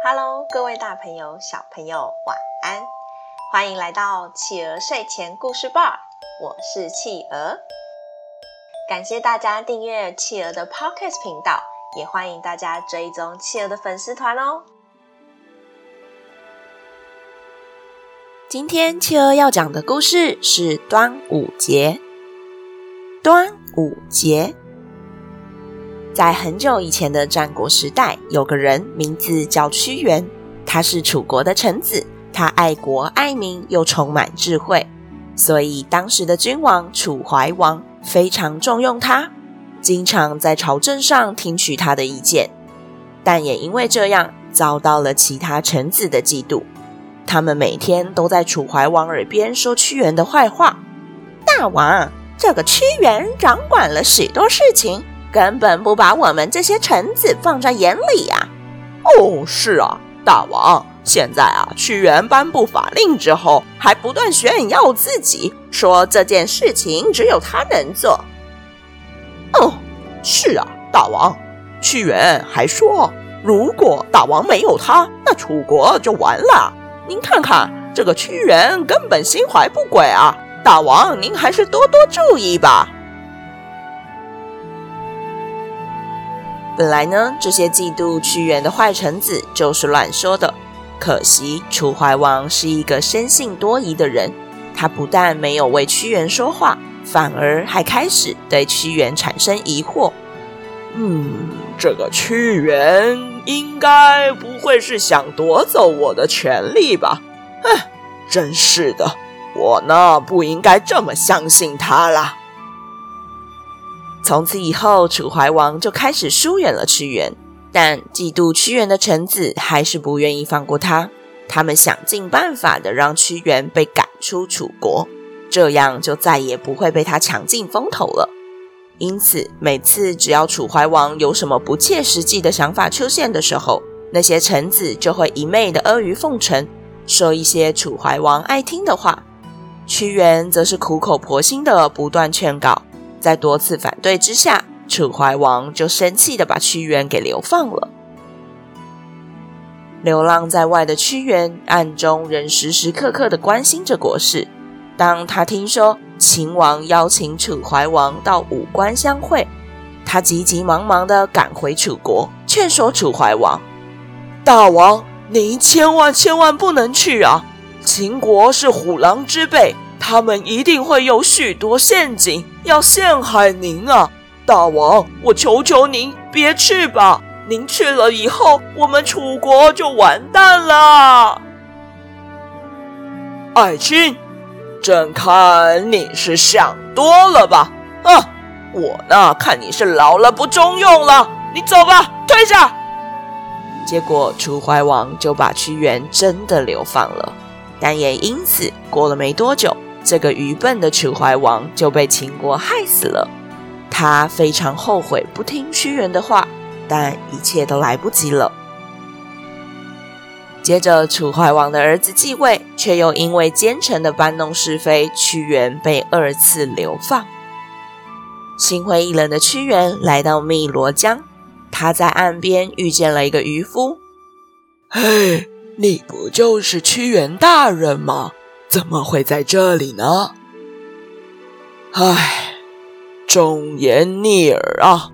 Hello，各位大朋友、小朋友，晚安！欢迎来到企鹅睡前故事吧，我是企鹅。感谢大家订阅企鹅的 Podcast 频道，也欢迎大家追踪企鹅的粉丝团哦。今天企鹅要讲的故事是端午节。端午节。在很久以前的战国时代，有个人名字叫屈原，他是楚国的臣子，他爱国爱民又充满智慧，所以当时的君王楚怀王非常重用他，经常在朝政上听取他的意见。但也因为这样，遭到了其他臣子的嫉妒，他们每天都在楚怀王耳边说屈原的坏话。大王，这个屈原掌管了许多事情。根本不把我们这些臣子放在眼里呀！哦，是啊，大王，现在啊，屈原颁布法令之后，还不断炫耀自己，说这件事情只有他能做。哦，是啊，大王，屈原还说，如果大王没有他，那楚国就完了。您看看这个屈原，根本心怀不轨啊！大王，您还是多多注意吧。本来呢，这些嫉妒屈原的坏臣子就是乱说的。可惜楚怀王是一个生性多疑的人，他不但没有为屈原说话，反而还开始对屈原产生疑惑。嗯，这个屈原应该不会是想夺走我的权力吧？哼，真是的，我呢不应该这么相信他啦。从此以后，楚怀王就开始疏远了屈原，但嫉妒屈原的臣子还是不愿意放过他。他们想尽办法的让屈原被赶出楚国，这样就再也不会被他抢尽风头了。因此，每次只要楚怀王有什么不切实际的想法出现的时候，那些臣子就会一昧的阿谀奉承，说一些楚怀王爱听的话。屈原则是苦口婆心的不断劝告。在多次反对之下，楚怀王就生气的把屈原给流放了。流浪在外的屈原，暗中仍时时刻刻的关心着国事。当他听说秦王邀请楚怀王到武关相会，他急急忙忙的赶回楚国，劝说楚怀王：“大王，您千万千万不能去啊！秦国是虎狼之辈。”他们一定会有许多陷阱要陷害您啊，大王！我求求您别去吧！您去了以后，我们楚国就完蛋了。爱卿，朕看你是想多了吧？啊，我呢，看你是老了不中用了。你走吧，退下。结果楚怀王就把屈原真的流放了，但也因此过了没多久。这个愚笨的楚怀王就被秦国害死了，他非常后悔不听屈原的话，但一切都来不及了。接着，楚怀王的儿子继位，却又因为奸臣的搬弄是非，屈原被二次流放。心灰意冷的屈原来到汨罗江，他在岸边遇见了一个渔夫。嘿，你不就是屈原大人吗？怎么会在这里呢？唉，忠言逆耳啊！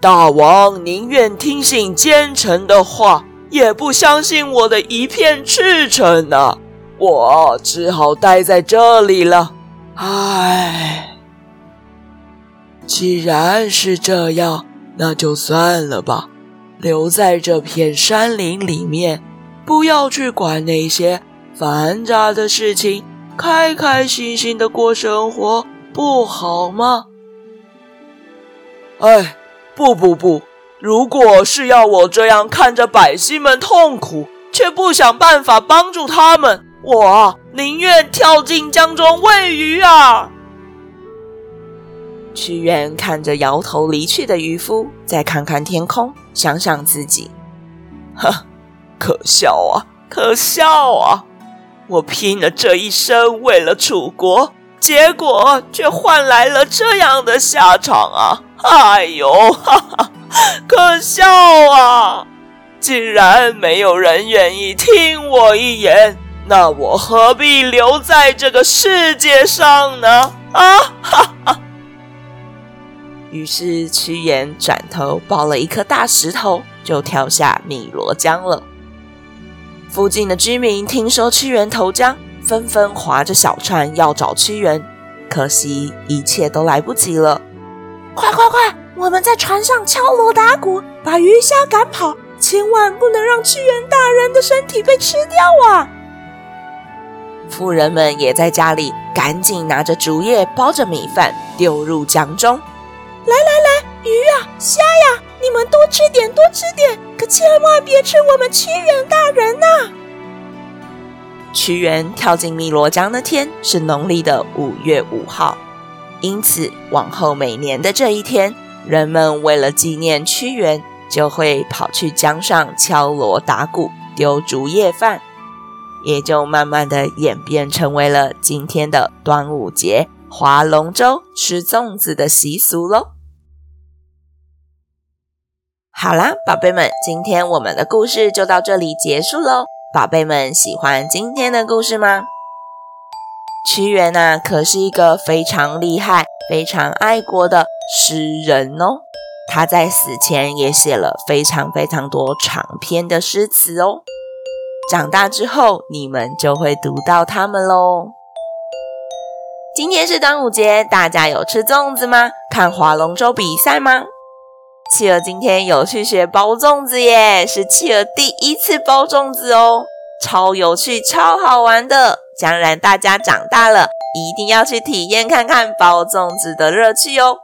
大王宁愿听信奸臣的话，也不相信我的一片赤诚啊！我只好待在这里了。唉，既然是这样，那就算了吧，留在这片山林里面，不要去管那些。繁杂的事情，开开心心的过生活，不好吗？哎，不不不！如果是要我这样看着百姓们痛苦，却不想办法帮助他们，我啊，宁愿跳进江中喂鱼啊！屈原看着摇头离去的渔夫，再看看天空，想想自己，呵，可笑啊，可笑啊！我拼了这一生为了楚国，结果却换来了这样的下场啊！哎呦，哈哈，可笑啊！既然没有人愿意听我一言，那我何必留在这个世界上呢？啊哈哈！于是屈原转头抱了一颗大石头，就跳下汨罗江了。附近的居民听说屈原投江，纷纷划着小船要找屈原，可惜一切都来不及了。快快快！我们在船上敲锣打鼓，把鱼虾赶跑，千万不能让屈原大人的身体被吃掉啊！妇人们也在家里赶紧拿着竹叶包着米饭丢入江中。来来来，鱼呀、虾呀，你们多吃点，多吃点，可千万别吃我们屈原大人呐！屈原跳进汨罗江那天是农历的五月五号，因此往后每年的这一天，人们为了纪念屈原，就会跑去江上敲锣打鼓、丢竹叶饭。也就慢慢的演变成为了今天的端午节划龙舟、吃粽子的习俗喽。好啦，宝贝们，今天我们的故事就到这里结束喽。宝贝们喜欢今天的故事吗？屈原呐，可是一个非常厉害、非常爱国的诗人哦。他在死前也写了非常非常多长篇的诗词哦。长大之后，你们就会读到他们喽。今天是端午节，大家有吃粽子吗？看划龙舟比赛吗？企鹅今天有去学包粽子耶，是企鹅第一次包粽子哦，超有趣，超好玩的。将来大家长大了，一定要去体验看看包粽子的乐趣哦。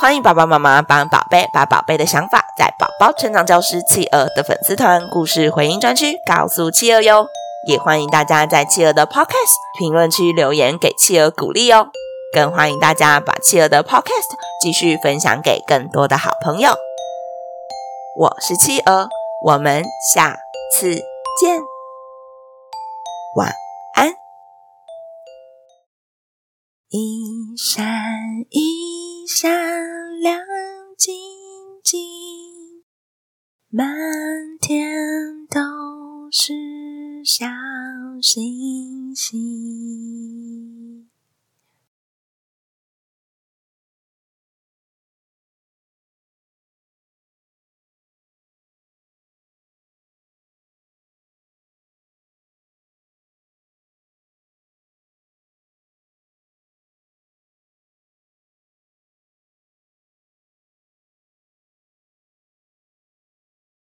欢迎爸爸妈妈帮宝贝把宝贝的想法在宝宝成长教师企鹅的粉丝团故事回应专区告诉企鹅哟，也欢迎大家在企鹅的 Podcast 评论区留言给企鹅鼓励哦，更欢迎大家把企鹅的 Podcast 继续分享给更多的好朋友。我是企鹅，我们下次见，晚安。一闪一闪亮晶晶，满天都是小星星。